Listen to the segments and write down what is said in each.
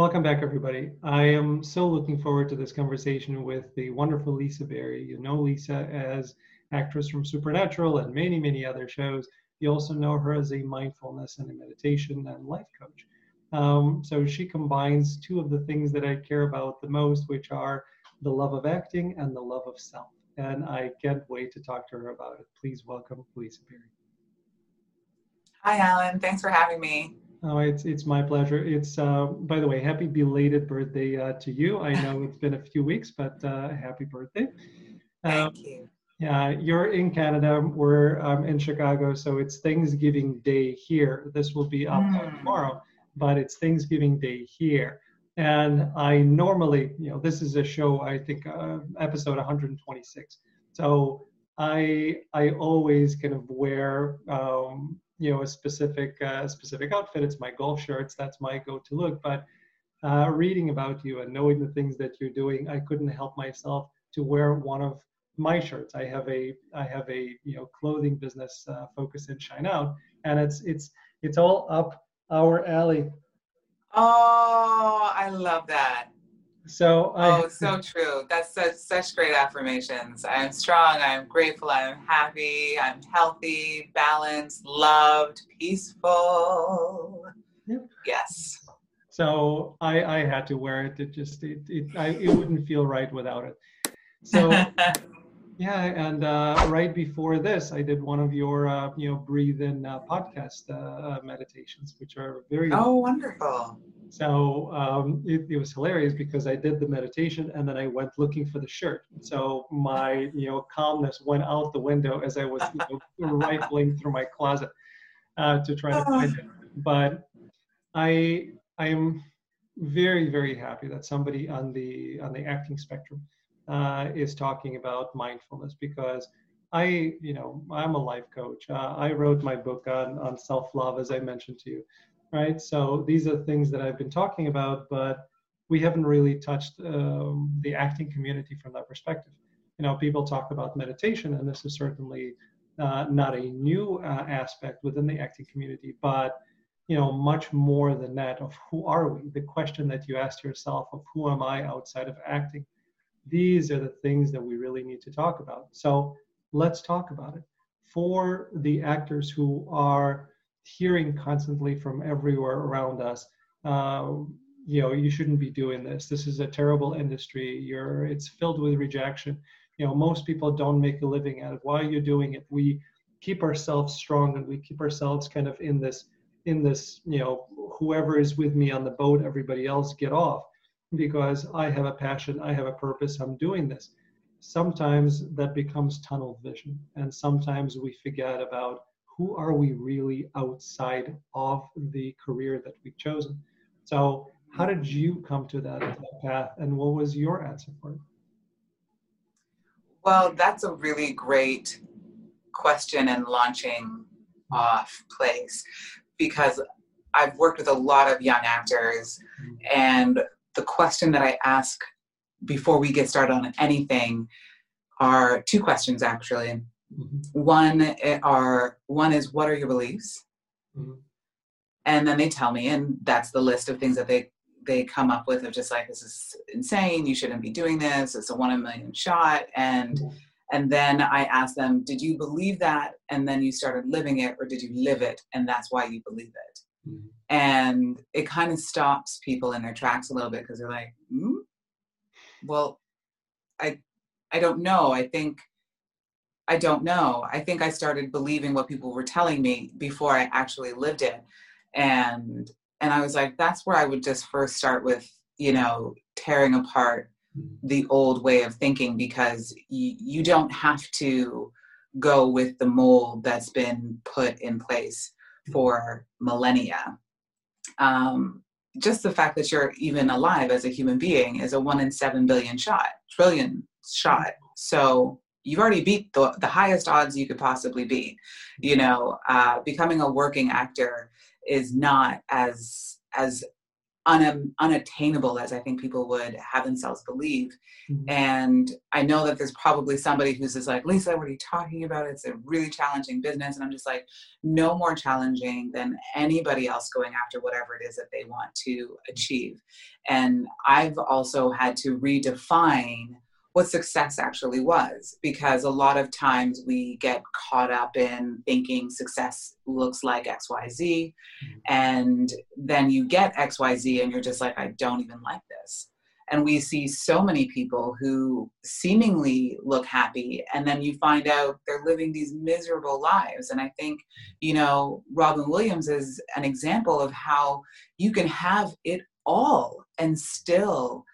Welcome back, everybody. I am so looking forward to this conversation with the wonderful Lisa Berry. You know Lisa as actress from Supernatural and many, many other shows. You also know her as a mindfulness and a meditation and life coach. Um, so she combines two of the things that I care about the most, which are the love of acting and the love of self. And I can't wait to talk to her about it. Please welcome Lisa Berry. Hi, Alan. Thanks for having me. Oh, it's it's my pleasure. It's uh, by the way, happy belated birthday uh, to you. I know it's been a few weeks, but uh, happy birthday. Thank um, you. Yeah, you're in Canada. We're um, in Chicago, so it's Thanksgiving Day here. This will be up mm. tomorrow, but it's Thanksgiving Day here. And I normally, you know, this is a show I think uh, episode 126. So I I always kind of wear um, you know a specific uh, specific outfit. It's my golf shirts. That's my go-to look. But uh, reading about you and knowing the things that you're doing, I couldn't help myself to wear one of my shirts. I have a I have a you know clothing business uh, focus in Shine Out, and it's it's it's all up our alley. Oh, I love that. So I, oh, so true. That's such such great affirmations. I am strong. I am grateful. I am happy. I'm healthy, balanced, loved, peaceful. Yep. Yes. So I I had to wear it. It just it it I, it wouldn't feel right without it. So yeah, and uh, right before this, I did one of your uh, you know breathe in uh, podcast uh, uh, meditations, which are very oh wonderful so um, it, it, was hilarious because I did the meditation and then I went looking for the shirt. So my you know calmness went out the window as I was you know, rifling through my closet uh, to try to find it. But I I am very very happy that somebody on the on the acting spectrum uh, is talking about mindfulness because I you know I'm a life coach. Uh, I wrote my book on on self love as I mentioned to you right? So these are things that I've been talking about, but we haven't really touched um, the acting community from that perspective. You know, people talk about meditation, and this is certainly uh, not a new uh, aspect within the acting community, but you know, much more than that of who are we? The question that you ask yourself of who am I outside of acting? These are the things that we really need to talk about. So let's talk about it. For the actors who are hearing constantly from everywhere around us uh, you know you shouldn't be doing this. This is a terrible industry. You're it's filled with rejection. You know most people don't make a living out of why you're you doing it. We keep ourselves strong and we keep ourselves kind of in this in this you know whoever is with me on the boat everybody else get off. Because i have a passion i have a purpose i'm doing this. Sometimes that becomes tunnel vision and sometimes we forget about who are we really outside of the career that we've chosen? So, how did you come to that, that path, and what was your answer for it? Well, that's a really great question and launching off place because I've worked with a lot of young actors, mm-hmm. and the question that I ask before we get started on anything are two questions actually. Mm-hmm. One eh, are one is what are your beliefs, mm-hmm. and then they tell me, and that's the list of things that they they come up with of just like this is insane. You shouldn't be doing this. It's a one in a million shot, and mm-hmm. and then I ask them, did you believe that, and then you started living it, or did you live it, and that's why you believe it. Mm-hmm. And it kind of stops people in their tracks a little bit because they're like, hmm? well, I I don't know. I think I don't know. I think I started believing what people were telling me before I actually lived it. And and I was like, that's where I would just first start with, you know, tearing apart mm-hmm. the old way of thinking because y- you don't have to go with the mold that's been put in place for millennia. Um, just the fact that you're even alive as a human being is a one in seven billion shot, trillion shot. So you've already beat the, the highest odds you could possibly beat you know uh, becoming a working actor is not as as un- unattainable as I think people would have themselves believe. Mm-hmm. And I know that there's probably somebody who's just like, Lisa, what are you talking about? It's a really challenging business. And I'm just like, no more challenging than anybody else going after whatever it is that they want to achieve. And I've also had to redefine what success actually was because a lot of times we get caught up in thinking success looks like xyz mm-hmm. and then you get xyz and you're just like i don't even like this and we see so many people who seemingly look happy and then you find out they're living these miserable lives and i think you know robin williams is an example of how you can have it all and still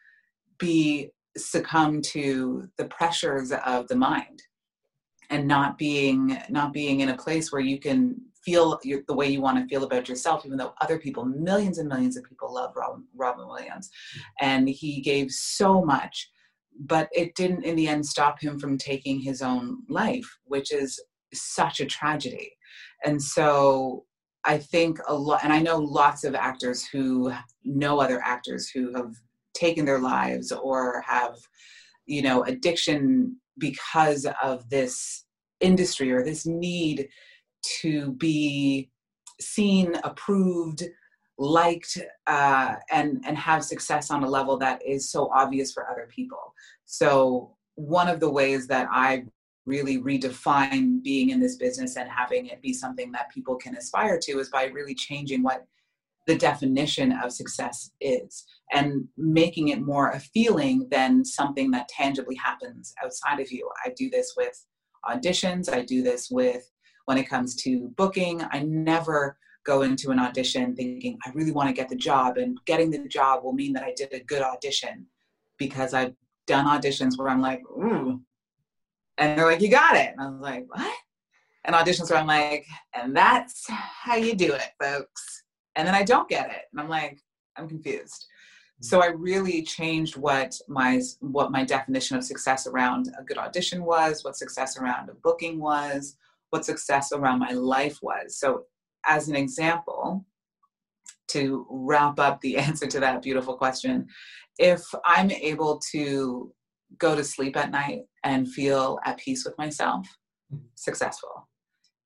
be succumb to the pressures of the mind and not being not being in a place where you can feel your, the way you want to feel about yourself even though other people millions and millions of people love robin, robin williams. And he gave so much but it didn't in the end stop him from taking his own life which is such a tragedy. And so i think a lot and i know lots of actors who know other actors who have taken their lives or have you know addiction because of this industry or this need to be seen approved liked uh, and and have success on a level that is so obvious for other people. So one of the ways that i really redefine being in this business and having it be something that people can aspire to is by really changing what the definition of success is and making it more a feeling than something that tangibly happens outside of you. I do this with auditions, I do this with when it comes to booking. I never go into an audition thinking, I really want to get the job, and getting the job will mean that I did a good audition because I've done auditions where I'm like, ooh. And they're like, you got it. And I was like, what? And auditions where I'm like, and that's how you do it, folks and then I don't get it, and I'm like, I'm confused. So I really changed what my what my definition of success around a good audition was, what success around a booking was, what success around my life was. So as an example, to wrap up the answer to that beautiful question, if I'm able to go to sleep at night and feel at peace with myself, mm-hmm. successful.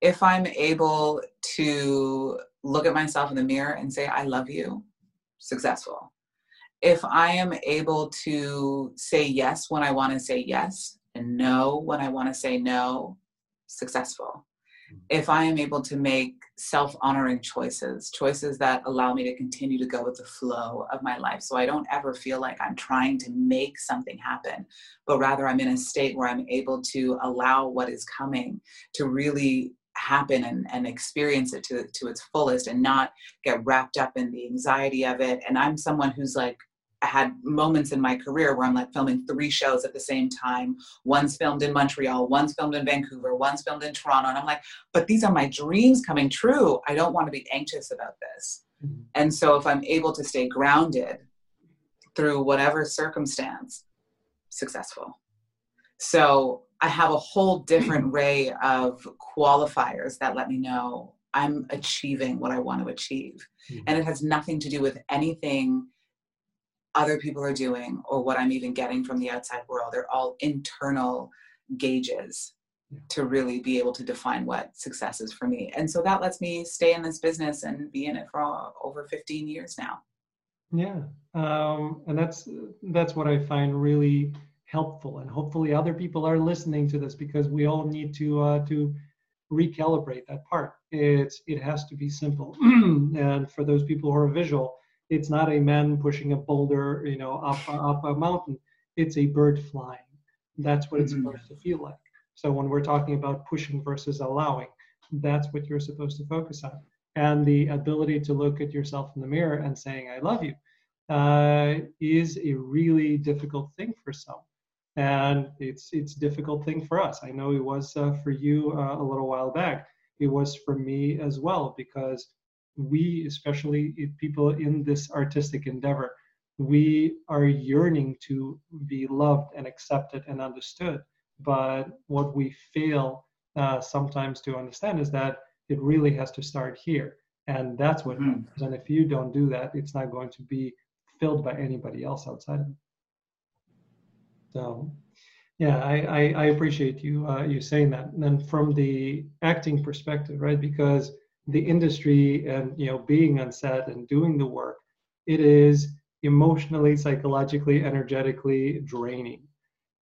If I'm able to look at myself in the mirror and say, I love you, successful. If I am able to say yes when I want to say yes and no when I want to say no, successful. Mm-hmm. If I am able to make self honoring choices, choices that allow me to continue to go with the flow of my life. So I don't ever feel like I'm trying to make something happen, but rather I'm in a state where I'm able to allow what is coming to really happen and, and experience it to, to its fullest and not get wrapped up in the anxiety of it. And I'm someone who's like, I had moments in my career where I'm like filming three shows at the same time. One's filmed in Montreal, one's filmed in Vancouver, one's filmed in Toronto. And I'm like, but these are my dreams coming true. I don't want to be anxious about this. Mm-hmm. And so if I'm able to stay grounded through whatever circumstance, successful. So I have a whole different array of qualifiers that let me know I'm achieving what I want to achieve. Mm-hmm. And it has nothing to do with anything other people are doing or what I'm even getting from the outside world. They're all internal gauges yeah. to really be able to define what success is for me. And so that lets me stay in this business and be in it for all, over 15 years now. Yeah. Um, and that's that's what I find really helpful. And hopefully other people are listening to this because we all need to uh, to recalibrate that part. It's it has to be simple. And for those people who are visual it's not a man pushing a boulder you know up up a mountain. It's a bird flying. That's what it's mm-hmm. supposed to feel like. So when we're talking about pushing versus allowing that's what you're supposed to focus on. And the ability to look at yourself in the mirror and saying i love you uh, is a really difficult thing for some and it's it's a difficult thing for us. I know it was uh, for you uh, a little while back. It was for me as well because we, especially people in this artistic endeavor, we are yearning to be loved and accepted and understood. But what we fail uh, sometimes to understand is that it really has to start here. And that's what mm. happens. And if you don't do that, it's not going to be filled by anybody else outside of it. So, yeah, I, I, I appreciate you uh, you saying that. And then from the acting perspective, right? Because the industry and you know being on set and doing the work, it is emotionally, psychologically, energetically draining.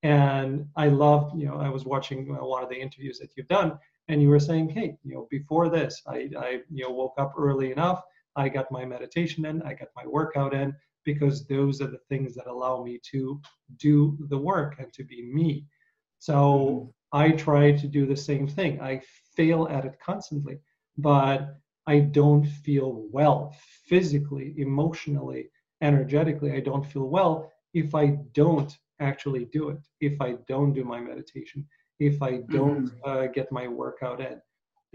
And I loved, you know, I was watching lot of the interviews that you've done, and you were saying, hey, you know, before this, I, I you know woke up early enough, I got my meditation in, I got my workout in, because those are the things that allow me to do the work and to be me. So mm-hmm. I try to do the same thing. I fail at it constantly, but I don't feel well physically, emotionally, energetically. I don't feel well if I don't actually do it, if I don't do my meditation, if I don't mm-hmm. uh, get my workout in.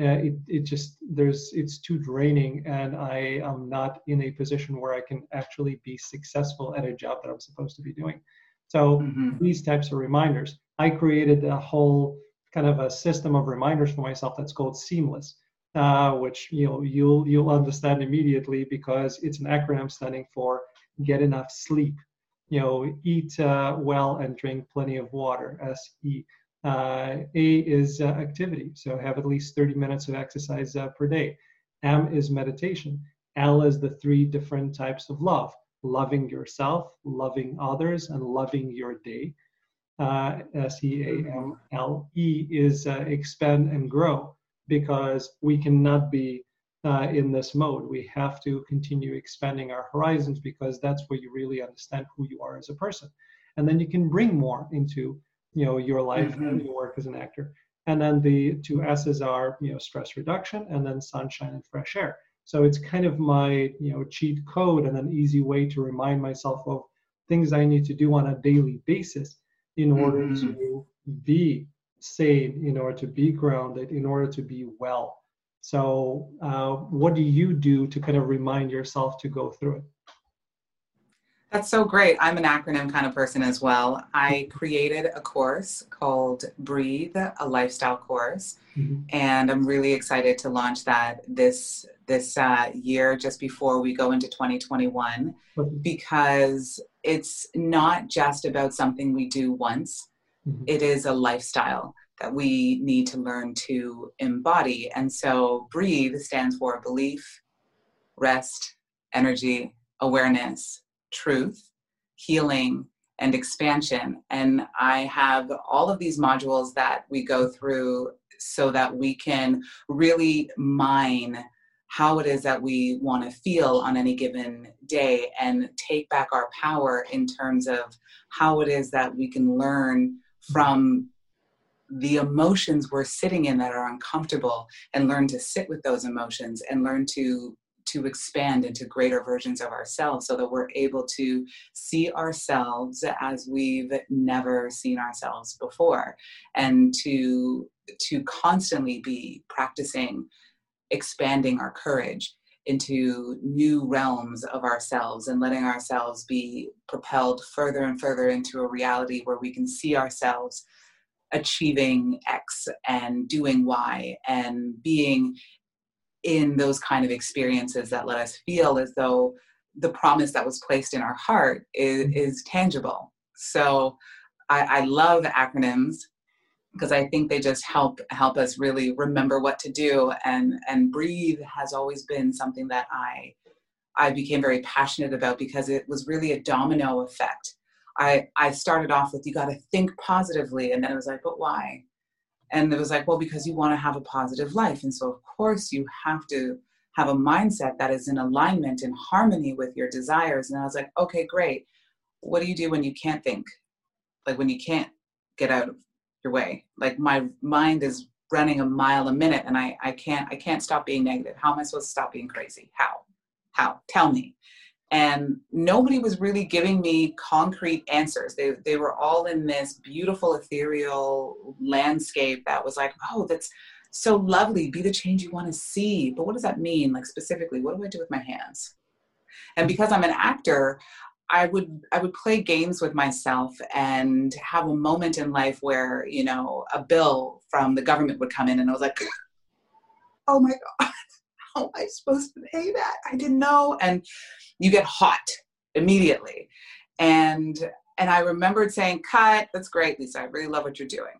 Uh, it, it just there's it's too draining and i am not in a position where i can actually be successful at a job that i'm supposed to be doing. So mm-hmm. these types of reminders i created a whole kind of a system of reminders for myself that's called seamless uh, which you know you'll you'll understand immediately because it's an acronym standing for get enough sleep. You know eat uh, well and drink plenty of water se A is uh, activity, so have at least 30 minutes of exercise uh, per day. M is meditation. L is the three different types of love loving yourself, loving others, and loving your day. Uh, S E A M L E is uh, expand and grow because we cannot be uh, in this mode. We have to continue expanding our horizons because that's where you really understand who you are as a person. And then you can bring more into you know your life mm-hmm. and your work as an actor and then the two s's are you know stress reduction and then sunshine and fresh air so it's kind of my you know cheat code and an easy way to remind myself of things i need to do on a daily basis in order mm-hmm. to be sane in order to be grounded in order to be well so uh, what do you do to kind of remind yourself to go through it that's so great. I'm an acronym kind of person as well. I created a course called Breathe, a lifestyle course, mm-hmm. and I'm really excited to launch that this this uh, year, just before we go into 2021, mm-hmm. because it's not just about something we do once. Mm-hmm. It is a lifestyle that we need to learn to embody. And so, Breathe stands for belief, rest, energy, awareness truth, healing, and expansion. And I have all of these modules that we go through so that we can really mine how it is that we want to feel on any given day and take back our power in terms of how it is that we can learn from the emotions we're sitting in that are uncomfortable and learn to sit with those emotions and learn to to expand into greater versions of ourselves so that we're able to see ourselves as we've never seen ourselves before. And to to constantly be practicing expanding our courage into new realms of ourselves and letting ourselves be propelled further and further into a reality where we can see ourselves achieving X and doing Y and being in those kind of experiences that let us feel as though the promise that was placed in our heart is, mm-hmm. is tangible. So I, I love acronyms because I think they just help help us really remember what to do and and breathe has always been something that I I became very passionate about because it was really a domino effect. I I started off with you got to think positively and then it was like but why? And it was like, well, because you want to have a positive life. And so, of course, you have to have a mindset that is in alignment and harmony with your desires. And I was like, okay, great. What do you do when you can't think? Like when you can't get out of your way? Like my mind is running a mile a minute and I, I can't I can't stop being negative. How am I supposed to stop being crazy? How? How? Tell me and nobody was really giving me concrete answers. They, they were all in this beautiful ethereal landscape that was like oh that's so lovely. Be the change you want to see. But what does that mean? Like specifically what do i do with my hands? And because i'm an actor i would i would play games with myself and have a moment in life where you know a bill from the government would come in and i was like oh my god how am I supposed to pay that? I didn't know. And you get hot immediately. And and I remembered saying, cut, that's great, Lisa. I really love what you're doing.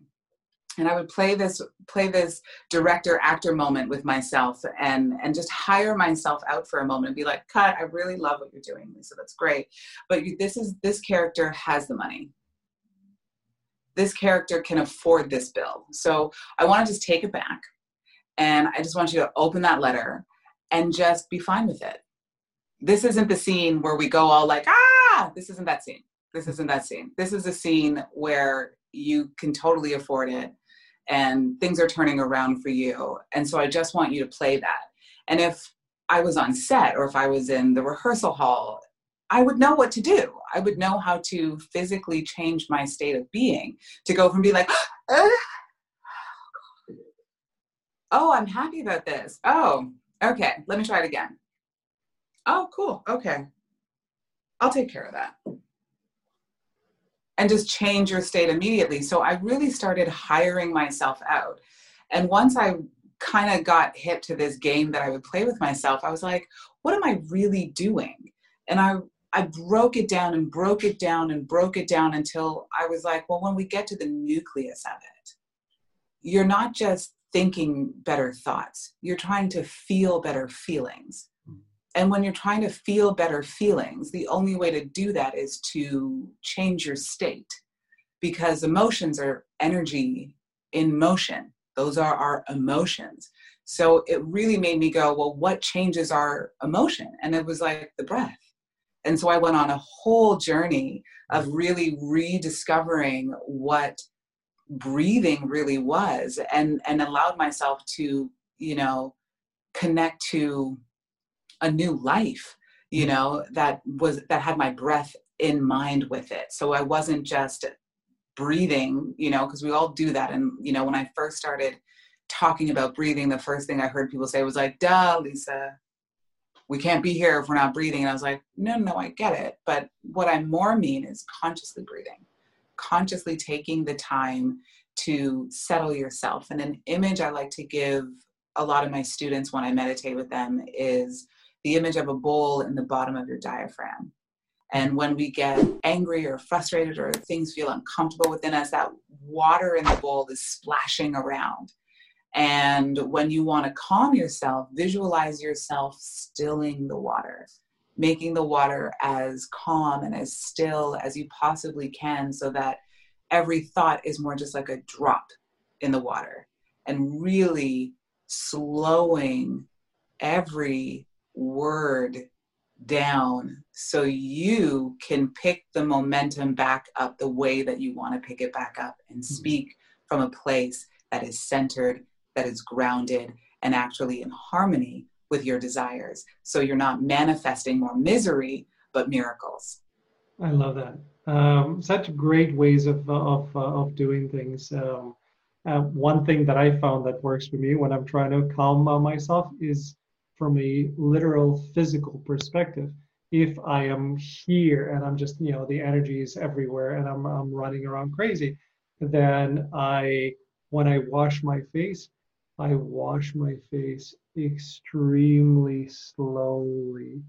And I would play this play this director actor moment with myself and and just hire myself out for a moment and be like, cut, I really love what you're doing, Lisa. That's great. But you, this is this character has the money this character can afford this bill. So I want to just take it back. And I just want you to open that letter and just be fine with it. This isn't the scene where we go all like, ah, this isn't that scene. This isn't that scene. This is a scene where you can totally afford it and things are turning around for you. And so I just want you to play that. And if I was on set or if I was in the rehearsal hall I would know what to do. I would know how to physically change my state of being to go from being like, oh, I'm happy about this. Oh, okay, let me try it again. Oh, cool. Okay. I'll take care of that. And just change your state immediately. So I really started hiring myself out. And once I kind of got hit to this game that I would play with myself, I was like, what am I really doing? And I I broke it down and broke it down and broke it down until I was like, well, when we get to the nucleus of it, you're not just thinking better thoughts, you're trying to feel better feelings. And when you're trying to feel better feelings, the only way to do that is to change your state because emotions are energy in motion. Those are our emotions. So it really made me go, well, what changes our emotion? And it was like the breath and so I went on a whole journey of really rediscovering what breathing really was and and allowed myself to you know connect to a new life you mm-hmm. know that was that had my breath in mind with it so i wasn't just breathing you know because we all do that and you know when i first started talking about breathing the first thing i heard people say was like duh lisa we can't be here if we're not breathing. And I was like, no, no, I get it. But what I more mean is consciously breathing, consciously taking the time to settle yourself. And an image I like to give a lot of my students when I meditate with them is the image of a bowl in the bottom of your diaphragm. And when we get angry or frustrated or things feel uncomfortable within us, that water in the bowl is splashing around. And when you want to calm yourself, visualize yourself stilling the water, making the water as calm and as still as you possibly can so that every thought is more just like a drop in the water and really slowing every word down so you can pick the momentum back up the way that you want to pick it back up and mm-hmm. speak from a place that is centered that is grounded and actually in harmony with your desires. So you're not manifesting more misery, but miracles. I love that. Um, such great ways of of uh, of doing things. Um, uh, one thing that I found that works for me when I'm trying to calm uh, myself is from a literal physical perspective. If I am here and I'm just you know the energy is everywhere and I'm I'm running around crazy, then I when I wash my face, I wash my face extremely slowly,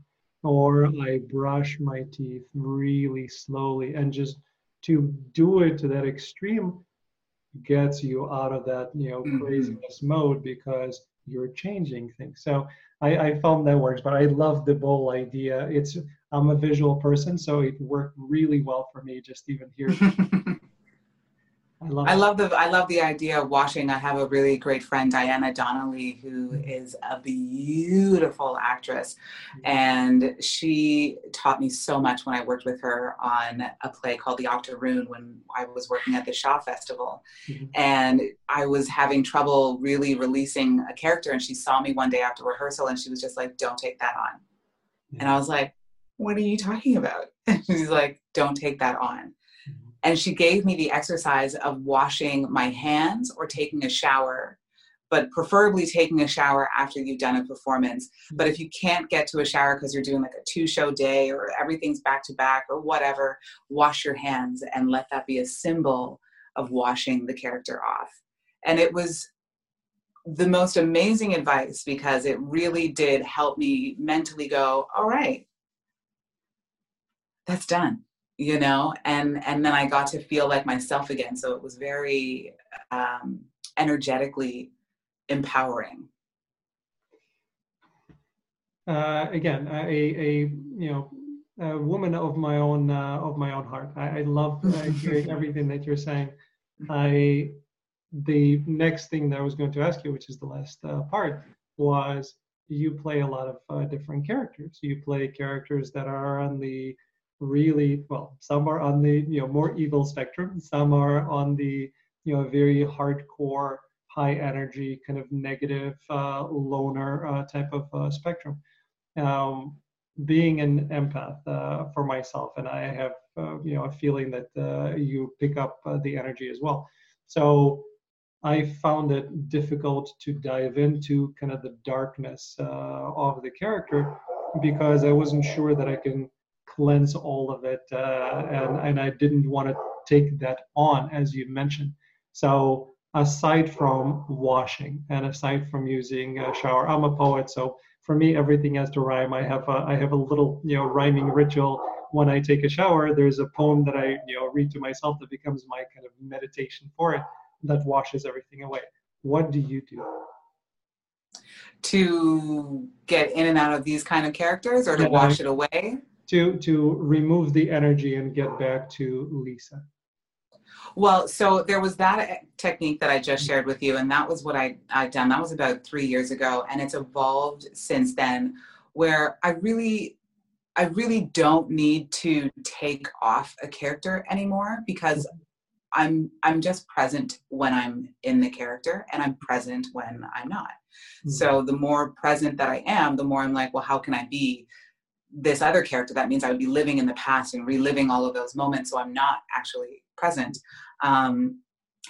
or I brush my teeth really slowly, and just to do it to that extreme gets you out of that you know mm-hmm. craziness mode because you're changing things. So I, I found that works, but I love the bowl idea. It's I'm a visual person, so it worked really well for me just even here. I love, I love the I love the idea of washing. I have a really great friend, Diana Donnelly, who mm-hmm. is a beautiful actress, mm-hmm. and she taught me so much when I worked with her on a play called The Octoroon when I was working at the Shaw Festival, mm-hmm. and I was having trouble really releasing a character. And she saw me one day after rehearsal, and she was just like, "Don't take that on," mm-hmm. and I was like, "What are you talking about?" And she's like, "Don't take that on." And she gave me the exercise of washing my hands or taking a shower, but preferably taking a shower after you've done a performance. But if you can't get to a shower because you're doing like a two show day or everything's back to back or whatever, wash your hands and let that be a symbol of washing the character off. And it was the most amazing advice because it really did help me mentally go, all right, that's done, you know, and and then I got to feel like myself again. So it was very um, energetically empowering. Uh, again, a, a you know a woman of my own uh, of my own heart. I, I love uh, hearing everything that you're saying. I the next thing that I was going to ask you, which is the last uh, part, was you play a lot of uh, different characters. You play characters that are on the really well. Some are on the you know more evil spectrum. Some are on the you know very hardcore, high energy, kind of negative uh, loner uh, type of uh, spectrum. Um, being an empath uh, for myself, and I have uh, you know a feeling that you pick up the energy as well. So I found it difficult to dive into kind of the darkness uh, of the character because I wasn't sure that I can cleanse all of it, uh, and and I didn't want to take that on, as you mentioned. So aside from washing and aside from using a shower, I'm a poet, so for me everything has to rhyme. I have a, I have a little you know rhyming ritual when I take a shower. There's a poem that I you know read to myself that becomes my kind of meditation for it that washes everything away. What do you do? To get in and out of these kind of characters or to wash it away? To to remove the energy and get back to Lisa. Well, so there was that technique that I just shared with you, and that was what I I done. That was about three years ago, and it's evolved since then. Where I really I really don't need to take off a character anymore because I'm I'm just present when I'm in the character and I'm present when I'm not. Mm-hmm. So the more present that I am, the more I'm like, well, how can I be this other character? That means I would be living in the past and reliving all of those moments. So I'm not actually present. Um,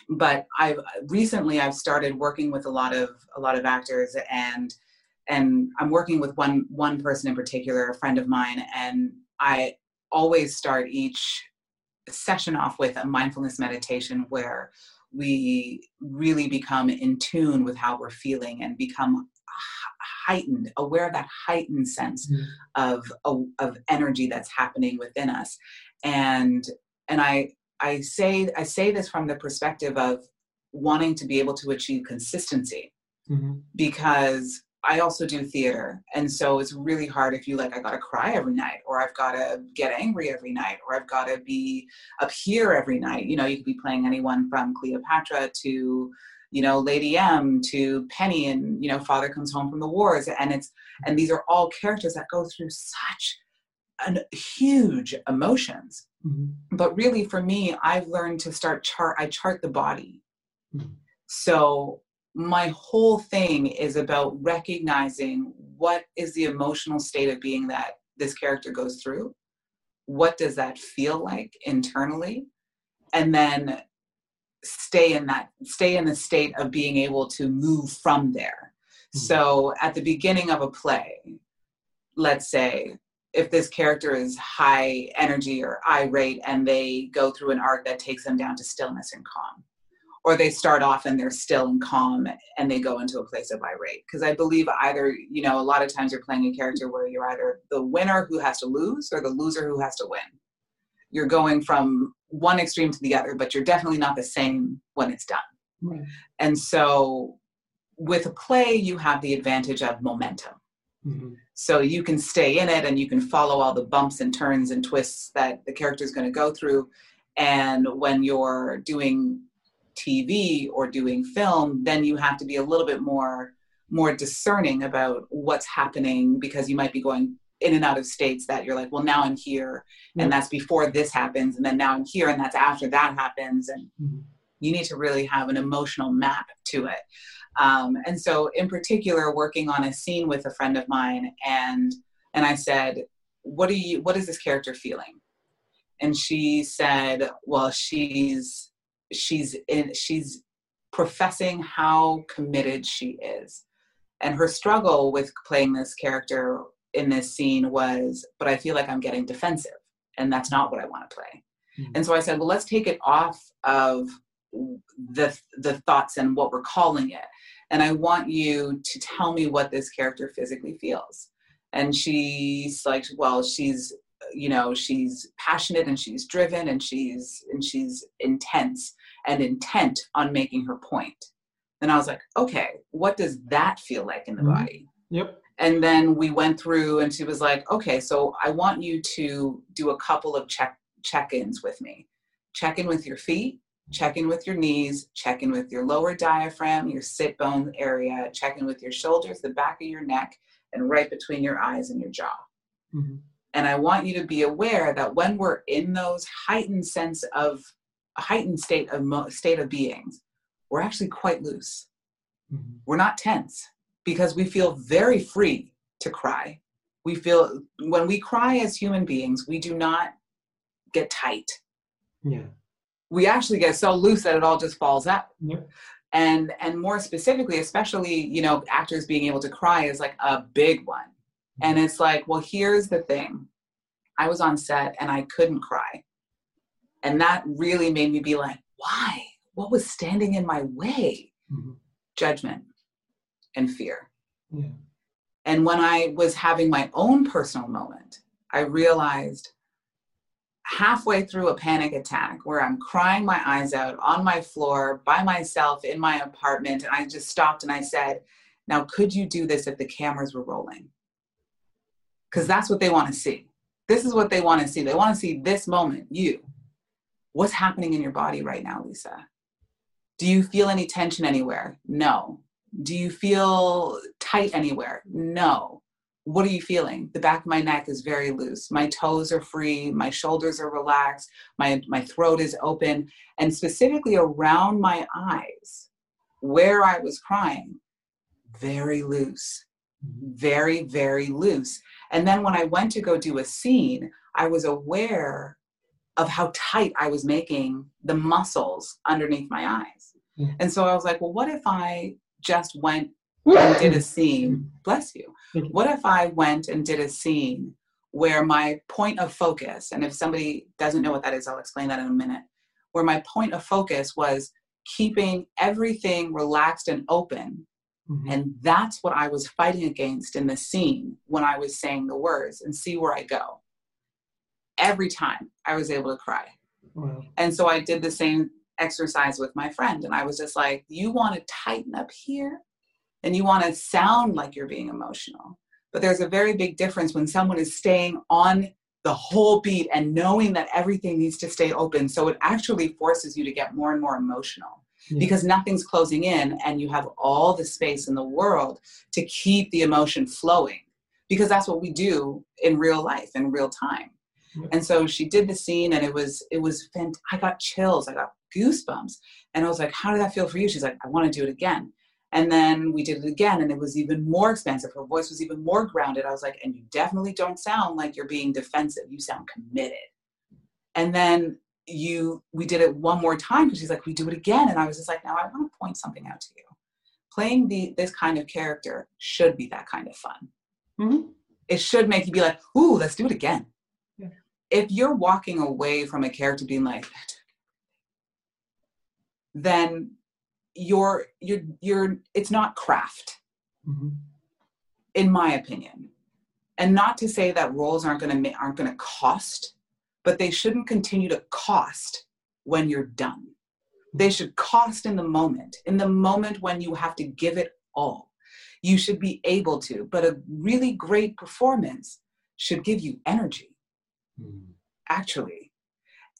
but I've recently I've started working with a lot of a lot of actors and and I'm working with one one person in particular, a friend of mine, and I always start each session off with a mindfulness meditation where we really become in tune with how we're feeling and become heightened aware of that heightened sense mm. of, of of energy that's happening within us and and i i say i say this from the perspective of wanting to be able to achieve consistency mm-hmm. because I also do theater. And so it's really hard if you like, I gotta cry every night, or I've gotta get angry every night, or I've gotta be up here every night. You know, you could be playing anyone from Cleopatra to, you know, Lady M to Penny and, you know, Father Comes Home from the Wars. And it's, and these are all characters that go through such an huge emotions. Mm-hmm. But really for me, I've learned to start chart, I chart the body. Mm-hmm. So my whole thing is about recognizing what is the emotional state of being that this character goes through what does that feel like internally and then stay in that stay in the state of being able to move from there. Mm-hmm. so at the beginning of a play let's say if this character is high energy or irate and they go through an arc that takes them down to stillness and calm or they start off and they're still and calm and they go into a place of irate. Because i believe either you know a lot of times you're playing a character where you're either the winner who has to lose or the loser who has to win. You're going from one extreme to the other but you're definitely not the same when it's done right. and so with a play you have the advantage of momentum mm-hmm. so you can stay in it and you can follow all the bumps and turns and twists that the character is going to go through and when you're doing TV or doing film, then you have to be a little bit more more discerning about what's happening because you might be going in and out of states that you're like, well, now I'm here, and that's before this happens, and then now I'm here, and that's after that happens, and mm-hmm. you need to really have an emotional map to it. Um, and so, in particular, working on a scene with a friend of mine, and and I said, what do you, what is this character feeling? And she said, well, she's she's in she's professing how committed she is and her struggle with playing this character in this scene was but i feel like i'm getting defensive and that's not what i want to play mm-hmm. and so i said well let's take it off of the the thoughts and what we're calling it and I want you to tell me what this character physically feels. And she's like, well, she's you know she's passionate and she's driven and she's and she's intense and intent on making her point. and i was like okay what does that feel like in the mm-hmm. body yep and then we went through and she was like okay so i want you to do a couple of check check-ins with me check in with your feet check in with your knees check in with your lower diaphragm your sit bone area check in with your shoulders the back of your neck and right between your eyes and your jaw mm-hmm. And I want you to be aware that when we're in those heightened sense of a heightened state of state of beings, we're actually quite loose. Mm-hmm. We're not tense because we feel very free to cry. We feel when we cry as human beings, we do not get tight. Yeah. We actually get so loose that it all just falls out. Yeah. And and more specifically, especially, you know, actors being able to cry is like a big one and it's like, well, here's the thing I was on set and I couldn't cry. And that really made me be like, why? What was standing in my way? Mm-hmm. Judgment and fear. Yeah. And when I was having my own personal moment, I realized halfway through a panic attack where I'm crying my eyes out on my floor by myself in my apartment. And I just stopped and I said, Now, could you do this if the cameras were rolling? because that's what they want to see. This is what they want to see. They want to see this moment, you. What's happening in your body right now, Lisa? Do you feel any tension anywhere? No. Do you feel tight anywhere? No. What are you feeling? The back of my neck is very loose. My toes are free. My shoulders are relaxed. My, my throat is open. And specifically around my eyes, where I was crying, very loose. Very, very loose. And then when I went to go do a scene, I was aware of how tight I was making the muscles underneath my eyes. Mm. And so I was like, well, what if I just went and did a scene? Bless you. What if I went and did a scene where my point of focus, and if somebody doesn't know what that is, I'll explain that in a minute, where my point of focus was keeping everything relaxed and open Mm-hmm. And that's what I was fighting against in the scene when I was saying the words and see where I go. Every time I was able to cry. Wow. And so I did the same exercise with my friend. And I was just like, you want to tighten up here and you want to sound like you're being emotional. But there's a very big difference when someone is staying on the whole beat and knowing that everything needs to stay open. So it actually forces you to get more and more emotional yeah. because nothing's closing in and you have all the space in the world to keep the emotion flowing because that's what we do in real life in real time and so she did the scene and it was it was fant- i got chills i got goosebumps. And i was like how did that feel for you? She's like i want to do it again. And then we did it again and it was even more expensive her voice was even more grounded. I was like and you definitely don't sound like you're being defensive. You sound committed. And then you we did it one more time because she's like we do it again. And i was just like now i want to point something out to you. Playing the this kind of character should be that kind of fun. Mm-hmm. it should make you be like ooh let's do it again. Yeah. if you're walking away from a character being like then you're you're you're it's not craft mm-hmm. in my opinion and not to say that roles aren't going to aren't going to cost but they shouldn't continue to cost when you're done. They should cost in the moment, in the moment when you have to give it all. You should be able to, but a really great performance should give you energy, mm. actually.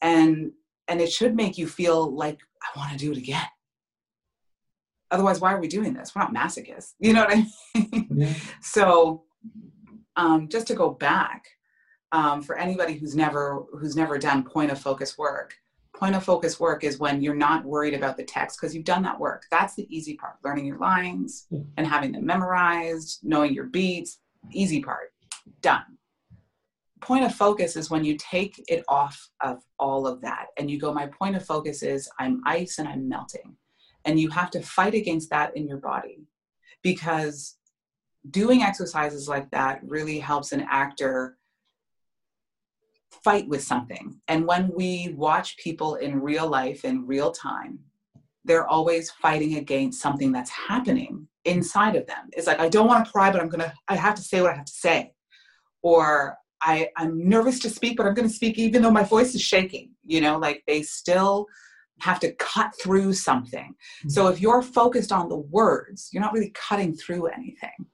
And and it should make you feel like I want to do it again. Otherwise, why are we doing this? We're not masochists. You know what I mean? Yeah. so um, just to go back, um, for anybody who's never who's never done point of focus work point of focus work is when you're not worried about the text because you've done that work that's the easy part learning your lines and having them memorized knowing your beats easy part done point of focus is when you take it off of all of that and you go my point of focus is i'm ice and i'm melting and you have to fight against that in your body because doing exercises like that really helps an actor fight with something. And when we watch people in real life, in real time, they're always fighting against something that's happening inside of them. It's like, I don't want to cry, but I'm going to, I have to say what I have to say. Or I, I'm nervous to speak, but I'm going to speak even though my voice is shaking. You know, like they still have to cut through something. Mm-hmm. So if you're focused on the words, you're not really cutting through anything.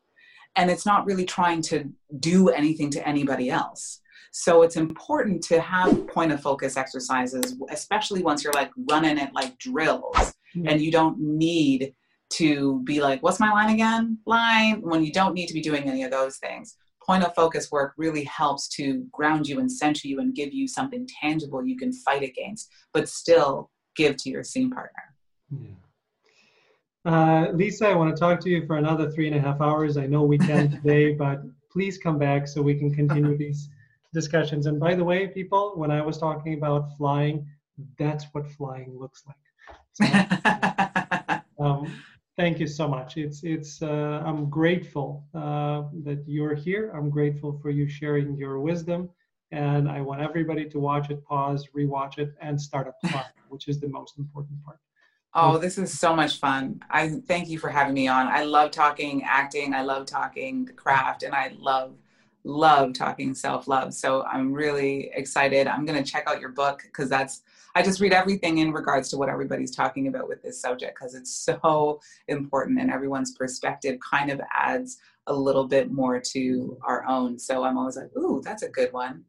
And it's not really trying to do anything to anybody else. So it's important to have point of focus exercises, especially once you're like running it like drills mm-hmm. and you don't need to be like, what's my line again? Line, when you don't need to be doing any of those things. Point of focus work really helps to ground you and center you and give you something tangible you can fight against, but still give to your scene partner. Yeah. Uh, Lisa, I want to talk to you for another three and a half hours. I know we can today, but please come back so we can continue these discussions. And by the way, people, when I was talking about flying, that's what flying looks like. So, um, thank you so much. It's it's. Uh, I'm grateful uh, that you're here. I'm grateful for you sharing your wisdom and I want everybody to watch it, pause, rewatch it, and start a applying, which is the most important part. Oh, this is so much fun. I thank you for having me on. I love talking acting, I love talking craft, and I love love talking self-love. So I'm really excited. I'm going to check out your book cuz that's I just read everything in regards to what everybody's talking about with this subject because it's so important and everyone's perspective kind of adds a little bit more to our own. So I'm always like, "Ooh, that's a good one."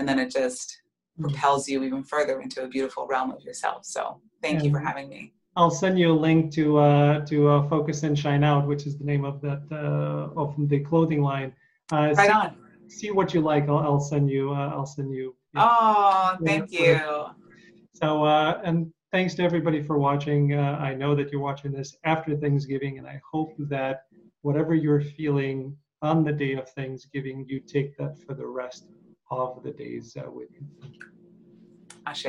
and then it just mm. propels you even further into a beautiful realm of yourself. So thank and you for having me. I'll send you a link to uh, to uh, Focus and Shine Out, which is the name of that uh, of the clothing line. Uh, right see, on. See what you like. I'll, I'll send you. Uh, I'll send you. Oh, thank you. So uh, and thanks to everybody for watching. Uh, I know that you're watching this after Thanksgiving, and I hope that whatever you're feeling on the day of Thanksgiving, you take that for the rest of the days uh, with you. Ashe.